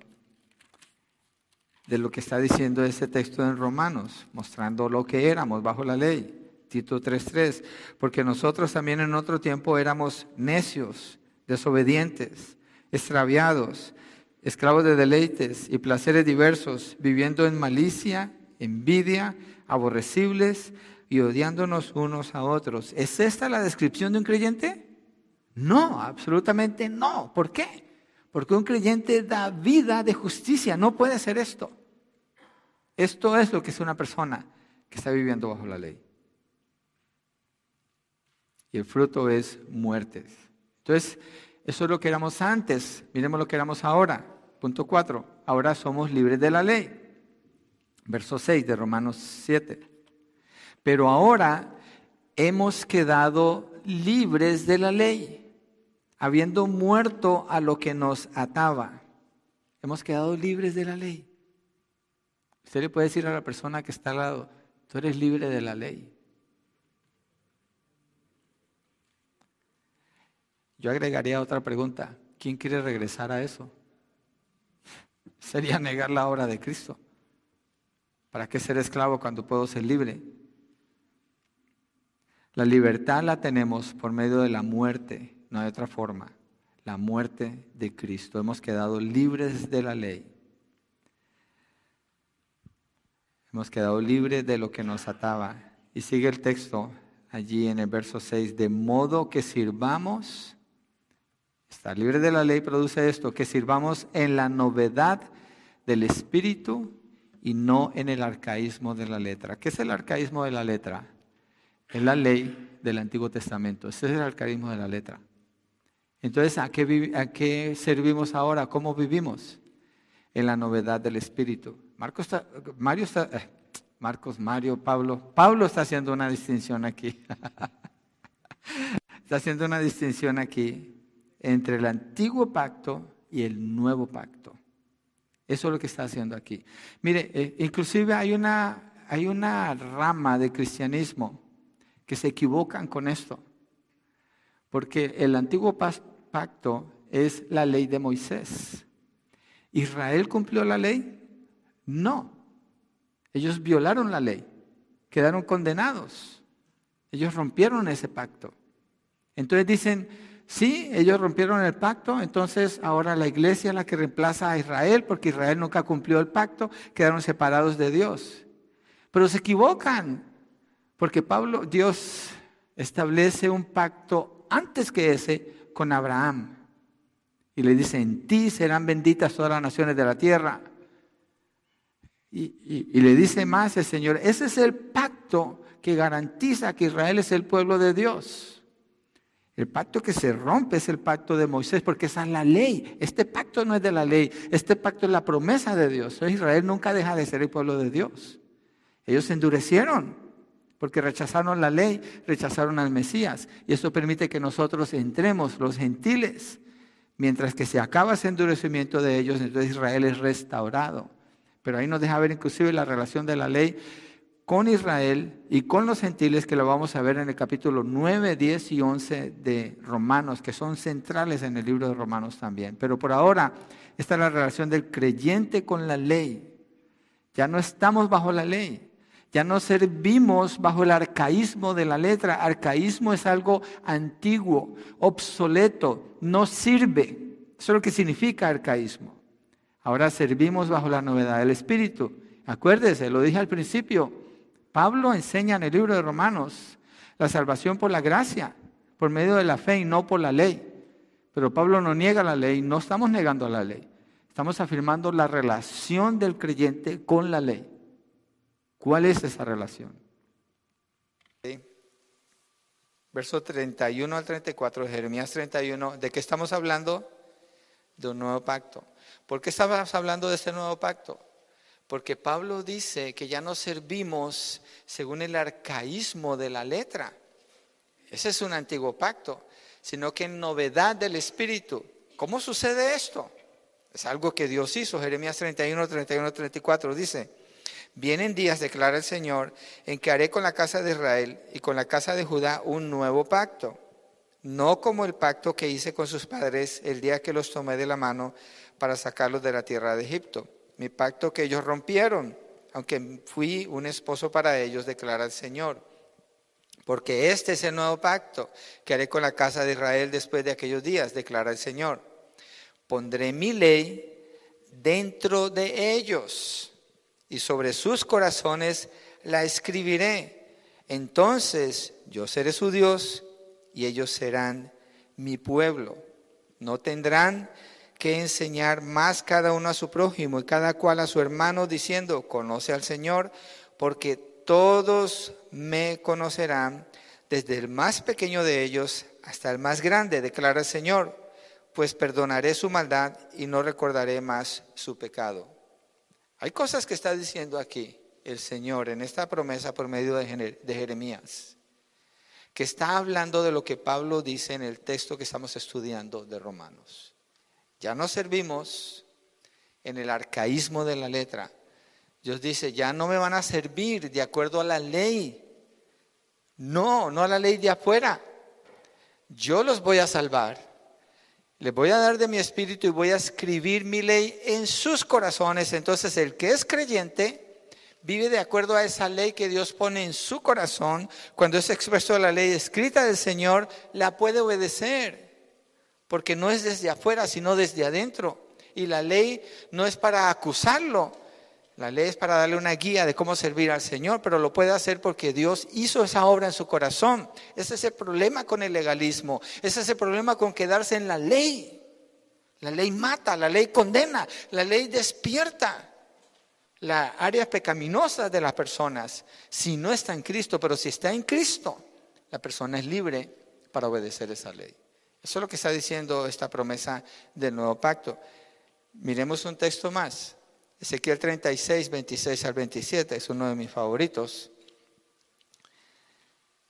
de lo que está diciendo ese texto en Romanos, mostrando lo que éramos bajo la ley. Tito 3:3, porque nosotros también en otro tiempo éramos necios, desobedientes, extraviados, esclavos de deleites y placeres diversos, viviendo en malicia, envidia, aborrecibles y odiándonos unos a otros. ¿Es esta la descripción de un creyente? No, absolutamente no. ¿Por qué? Porque un creyente da vida de justicia, no puede ser esto. Esto es lo que es una persona que está viviendo bajo la ley y el fruto es muertes. Entonces, eso es lo que éramos antes, miremos lo que éramos ahora. Punto 4. Ahora somos libres de la ley. Verso 6 de Romanos 7. Pero ahora hemos quedado libres de la ley, habiendo muerto a lo que nos ataba. Hemos quedado libres de la ley. Usted le puede decir a la persona que está al lado, tú eres libre de la ley. Yo agregaría otra pregunta. ¿Quién quiere regresar a eso? Sería negar la obra de Cristo. ¿Para qué ser esclavo cuando puedo ser libre? La libertad la tenemos por medio de la muerte, no hay otra forma. La muerte de Cristo. Hemos quedado libres de la ley. Hemos quedado libres de lo que nos ataba. Y sigue el texto allí en el verso 6, de modo que sirvamos, estar libre de la ley produce esto, que sirvamos en la novedad del Espíritu y no en el arcaísmo de la letra. ¿Qué es el arcaísmo de la letra? Es la ley del Antiguo Testamento. Ese es el arcaísmo de la letra. Entonces, ¿a qué, a qué servimos ahora? ¿Cómo vivimos? En la novedad del Espíritu. Marcos Mario eh, Marcos, Mario, Pablo. Pablo está haciendo una distinción aquí. está haciendo una distinción aquí entre el antiguo pacto y el nuevo pacto. Eso es lo que está haciendo aquí. Mire, eh, inclusive hay una, hay una rama de cristianismo que se equivocan con esto. Porque el antiguo pacto es la ley de Moisés. ¿Israel cumplió la ley? No. Ellos violaron la ley, quedaron condenados. Ellos rompieron ese pacto. Entonces dicen, sí, ellos rompieron el pacto, entonces ahora la iglesia es la que reemplaza a Israel, porque Israel nunca cumplió el pacto, quedaron separados de Dios. Pero se equivocan, porque Pablo, Dios establece un pacto antes que ese con Abraham. Y le dice, en ti serán benditas todas las naciones de la tierra. Y, le dice más el Señor, ese es el pacto que garantiza que Israel es el pueblo de Dios. El pacto que se rompe es el pacto de Moisés, porque esa es la ley. Este pacto no es de la ley, este pacto es la promesa de Dios. Israel nunca deja de ser el pueblo de Dios. Ellos se endurecieron porque rechazaron la ley, rechazaron al Mesías. Y eso permite que nosotros entremos, los gentiles, mientras que se acaba ese endurecimiento de ellos, entonces Israel es restaurado. Pero ahí nos deja ver inclusive la relación de la ley con Israel y con los gentiles, que lo vamos a ver en el capítulo 9, 10 y 11 de Romanos, que son centrales en el libro de Romanos también. Pero por ahora, esta es la relación del creyente con la ley. Ya no estamos bajo la ley, ya no servimos bajo el arcaísmo de la letra. Arcaísmo es algo antiguo, obsoleto, no sirve. Eso es lo que significa arcaísmo. Ahora servimos bajo la novedad del Espíritu. Acuérdese, lo dije al principio, Pablo enseña en el libro de Romanos la salvación por la gracia, por medio de la fe y no por la ley. Pero Pablo no niega la ley, no estamos negando la ley. Estamos afirmando la relación del creyente con la ley. ¿Cuál es esa relación? Verso 31 al 34 de Jeremías 31, ¿de qué estamos hablando? De un nuevo pacto. ¿Por qué estamos hablando de este nuevo pacto? Porque Pablo dice que ya no servimos según el arcaísmo de la letra. Ese es un antiguo pacto, sino que en novedad del Espíritu. ¿Cómo sucede esto? Es algo que Dios hizo. Jeremías 31, 31, 34 dice, vienen días, declara el Señor, en que haré con la casa de Israel y con la casa de Judá un nuevo pacto. No como el pacto que hice con sus padres el día que los tomé de la mano para sacarlos de la tierra de Egipto. Mi pacto que ellos rompieron, aunque fui un esposo para ellos, declara el Señor. Porque este es el nuevo pacto que haré con la casa de Israel después de aquellos días, declara el Señor. Pondré mi ley dentro de ellos y sobre sus corazones la escribiré. Entonces yo seré su Dios y ellos serán mi pueblo. No tendrán que enseñar más cada uno a su prójimo y cada cual a su hermano, diciendo, conoce al Señor, porque todos me conocerán, desde el más pequeño de ellos hasta el más grande, declara el Señor, pues perdonaré su maldad y no recordaré más su pecado. Hay cosas que está diciendo aquí el Señor en esta promesa por medio de Jeremías, que está hablando de lo que Pablo dice en el texto que estamos estudiando de Romanos. Ya no servimos en el arcaísmo de la letra. Dios dice, ya no me van a servir de acuerdo a la ley. No, no a la ley de afuera. Yo los voy a salvar les voy a dar de mi espíritu y voy a escribir mi ley en sus corazones. Entonces el que es creyente vive de acuerdo a esa ley que Dios pone en su corazón. Cuando es expreso la ley escrita del Señor, la puede obedecer. Porque no es desde afuera, sino desde adentro. Y la ley no es para acusarlo, la ley es para darle una guía de cómo servir al Señor, pero lo puede hacer porque Dios hizo esa obra en su corazón. Ese es el problema con el legalismo. Ese es el problema con quedarse en la ley. La ley mata, la ley condena, la ley despierta la área pecaminosa de las personas si no está en Cristo, pero si está en Cristo, la persona es libre para obedecer esa ley. Eso es lo que está diciendo esta promesa del nuevo pacto. Miremos un texto más. Ezequiel 36, 26 al 27 es uno de mis favoritos,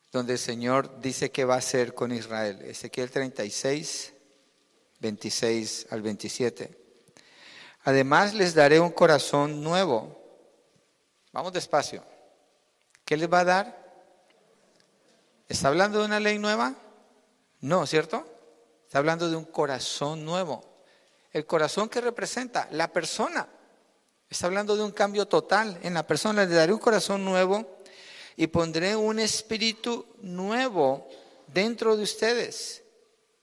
donde el Señor dice que va a hacer con Israel. Ezequiel 36, 26 al 27. Además les daré un corazón nuevo. Vamos despacio. ¿Qué les va a dar? ¿Está hablando de una ley nueva? No, ¿cierto? Está hablando de un corazón nuevo. El corazón que representa la persona. Está hablando de un cambio total en la persona. Le daré un corazón nuevo y pondré un espíritu nuevo dentro de ustedes.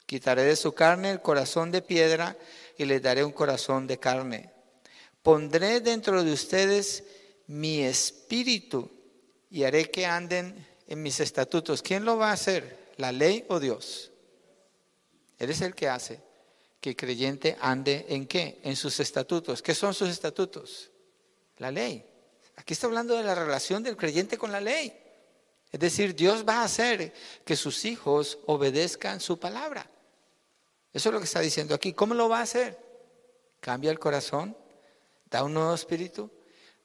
Quitaré de su carne el corazón de piedra y les daré un corazón de carne. Pondré dentro de ustedes mi espíritu y haré que anden en mis estatutos. ¿Quién lo va a hacer? ¿La ley o Dios? Él es el que hace que el creyente ande en qué? En sus estatutos. ¿Qué son sus estatutos? La ley. Aquí está hablando de la relación del creyente con la ley. Es decir, Dios va a hacer que sus hijos obedezcan su palabra. Eso es lo que está diciendo aquí. ¿Cómo lo va a hacer? Cambia el corazón, da un nuevo espíritu,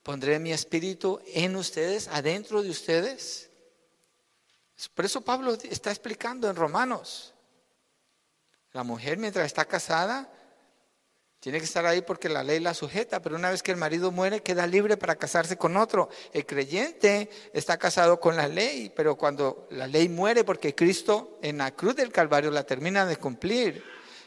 pondré mi espíritu en ustedes, adentro de ustedes. Por eso Pablo está explicando en Romanos. La mujer mientras está casada tiene que estar ahí porque la ley la sujeta, pero una vez que el marido muere queda libre para casarse con otro. El creyente está casado con la ley, pero cuando la ley muere porque Cristo en la cruz del Calvario la termina de cumplir,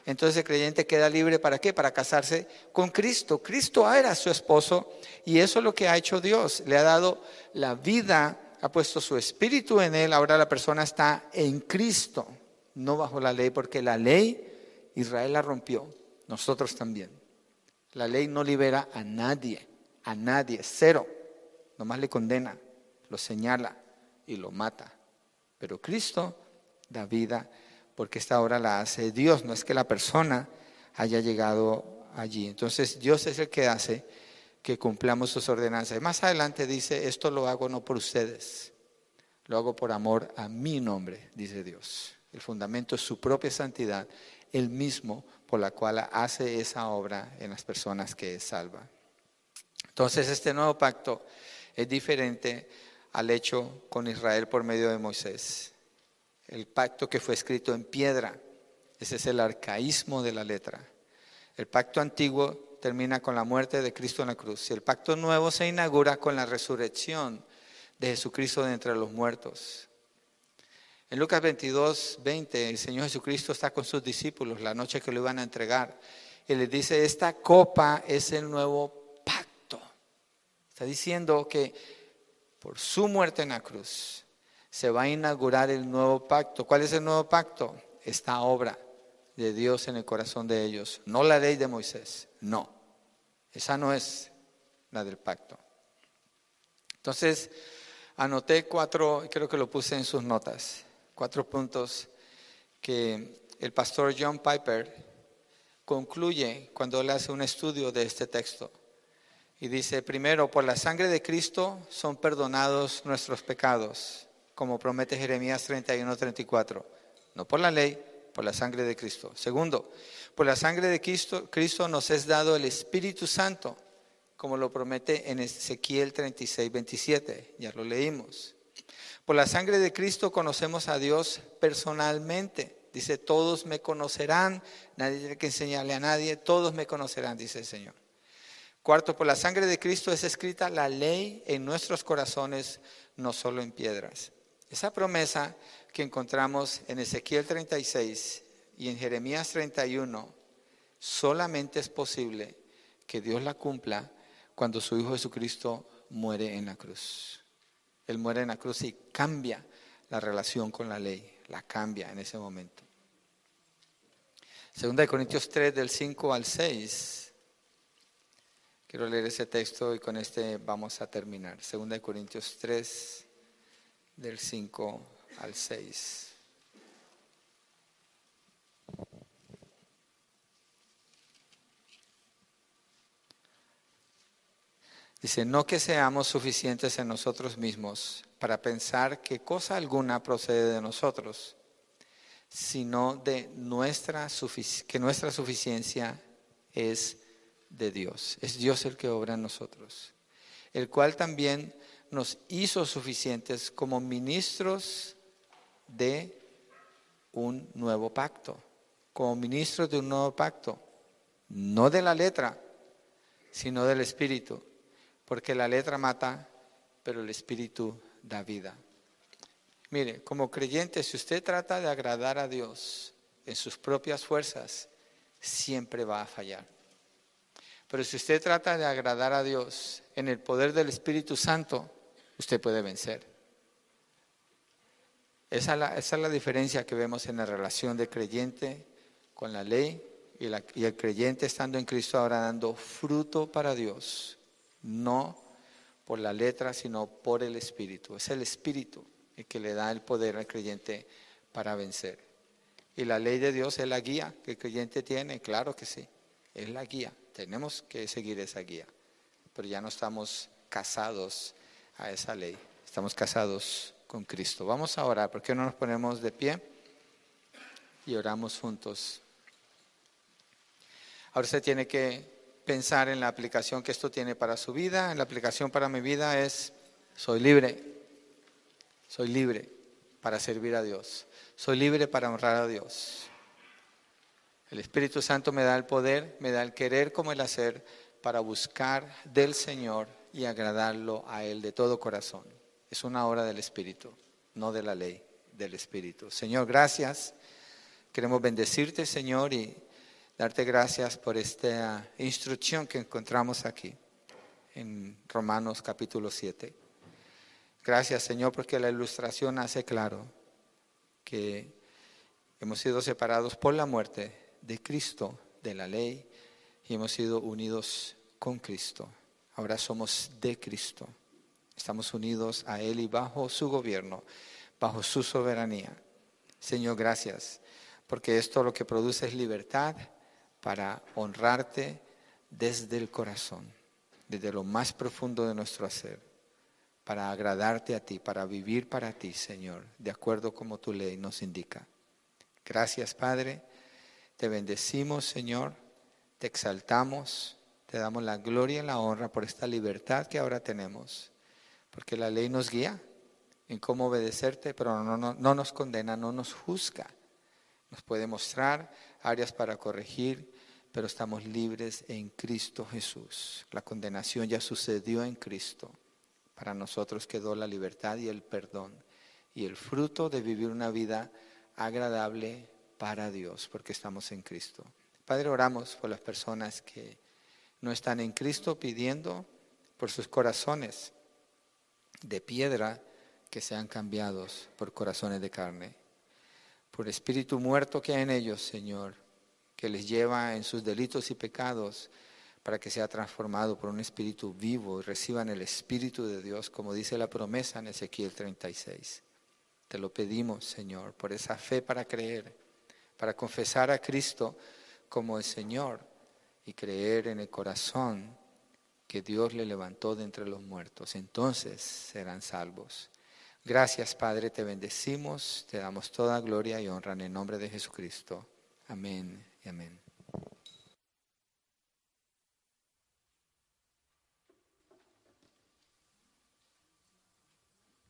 entonces el creyente queda libre para qué? Para casarse con Cristo. Cristo era su esposo y eso es lo que ha hecho Dios. Le ha dado la vida, ha puesto su espíritu en él, ahora la persona está en Cristo no bajo la ley, porque la ley Israel la rompió, nosotros también. La ley no libera a nadie, a nadie, cero. Nomás le condena, lo señala y lo mata. Pero Cristo da vida porque esta obra la hace Dios, no es que la persona haya llegado allí. Entonces Dios es el que hace que cumplamos sus ordenanzas. Y más adelante dice, esto lo hago no por ustedes, lo hago por amor a mi nombre, dice Dios. El fundamento es su propia santidad, el mismo por la cual hace esa obra en las personas que salva. Entonces este nuevo pacto es diferente al hecho con Israel por medio de Moisés. El pacto que fue escrito en piedra, ese es el arcaísmo de la letra. El pacto antiguo termina con la muerte de Cristo en la cruz y el pacto nuevo se inaugura con la resurrección de Jesucristo de entre los muertos. En Lucas 22, 20, el Señor Jesucristo está con sus discípulos la noche que lo iban a entregar y les dice, esta copa es el nuevo pacto. Está diciendo que por su muerte en la cruz se va a inaugurar el nuevo pacto. ¿Cuál es el nuevo pacto? Esta obra de Dios en el corazón de ellos. No la ley de Moisés, no. Esa no es la del pacto. Entonces, anoté cuatro, creo que lo puse en sus notas cuatro puntos que el pastor John Piper concluye cuando él hace un estudio de este texto. Y dice, primero, por la sangre de Cristo son perdonados nuestros pecados, como promete Jeremías 31, 34. No por la ley, por la sangre de Cristo. Segundo, por la sangre de Cristo, Cristo nos es dado el Espíritu Santo, como lo promete en Ezequiel 36, 27. Ya lo leímos. Por la sangre de Cristo conocemos a Dios personalmente. Dice, todos me conocerán, nadie tiene que enseñarle a nadie, todos me conocerán, dice el Señor. Cuarto, por la sangre de Cristo es escrita la ley en nuestros corazones, no solo en piedras. Esa promesa que encontramos en Ezequiel 36 y en Jeremías 31, solamente es posible que Dios la cumpla cuando su Hijo Jesucristo muere en la cruz. Él muere en la cruz y cambia la relación con la ley, la cambia en ese momento. Segunda de Corintios 3 del 5 al 6. Quiero leer ese texto y con este vamos a terminar. Segunda de Corintios 3 del 5 al 6. Dice, no que seamos suficientes en nosotros mismos para pensar que cosa alguna procede de nosotros, sino de nuestra que nuestra suficiencia es de Dios. Es Dios el que obra en nosotros, el cual también nos hizo suficientes como ministros de un nuevo pacto, como ministros de un nuevo pacto, no de la letra, sino del Espíritu porque la letra mata, pero el espíritu da vida. Mire, como creyente, si usted trata de agradar a Dios en sus propias fuerzas, siempre va a fallar. Pero si usted trata de agradar a Dios en el poder del Espíritu Santo, usted puede vencer. Esa es la, diferencia que vemos en la relación de creyente con la ley y, y el creyente estando en Cristo ahora dando fruto para Dios no por la letra, sino por el Espíritu. Es el Espíritu el que le da el poder al creyente para vencer. Y la ley de Dios es la guía que el creyente tiene, claro que sí, es la guía. Tenemos que seguir esa guía, pero ya no estamos casados a esa ley, estamos casados con Cristo. Vamos a orar, ¿por qué no nos ponemos de pie y oramos juntos? Ahora se tiene que pensar en la aplicación que esto tiene para su vida. En la aplicación para mi vida es, soy libre, soy libre para servir a Dios, soy libre para honrar a Dios. El Espíritu Santo me da el poder, me da el querer como el hacer para buscar del Señor y agradarlo a Él de todo corazón. Es una obra del Espíritu, no de la ley, del Espíritu. Señor, gracias. Queremos bendecirte, Señor, y darte gracias por esta instrucción que encontramos aquí en Romanos capítulo 7. Gracias Señor porque la ilustración hace claro que hemos sido separados por la muerte de Cristo, de la ley, y hemos sido unidos con Cristo. Ahora somos de Cristo. Estamos unidos a Él y bajo su gobierno, bajo su soberanía. Señor, gracias, porque esto lo que produce es libertad para honrarte desde el corazón, desde lo más profundo de nuestro hacer, para agradarte a ti, para vivir para ti, Señor, de acuerdo como tu ley nos indica. Gracias, Padre. Te bendecimos, Señor. Te exaltamos. Te damos la gloria y la honra por esta libertad que ahora tenemos. Porque la ley nos guía en cómo obedecerte, pero no, no, no nos condena, no nos juzga. Nos puede mostrar áreas para corregir, pero estamos libres en Cristo Jesús. La condenación ya sucedió en Cristo. Para nosotros quedó la libertad y el perdón y el fruto de vivir una vida agradable para Dios, porque estamos en Cristo. Padre, oramos por las personas que no están en Cristo pidiendo por sus corazones de piedra que sean cambiados por corazones de carne, por espíritu muerto que hay en ellos, Señor, que les lleva en sus delitos y pecados para que sea transformado por un espíritu vivo y reciban el espíritu de Dios, como dice la promesa en Ezequiel 36. Te lo pedimos, Señor, por esa fe para creer, para confesar a Cristo como el Señor y creer en el corazón que Dios le levantó de entre los muertos. Entonces serán salvos. Gracias, Padre, te bendecimos, te damos toda gloria y honra en el nombre de Jesucristo. Amén y amén.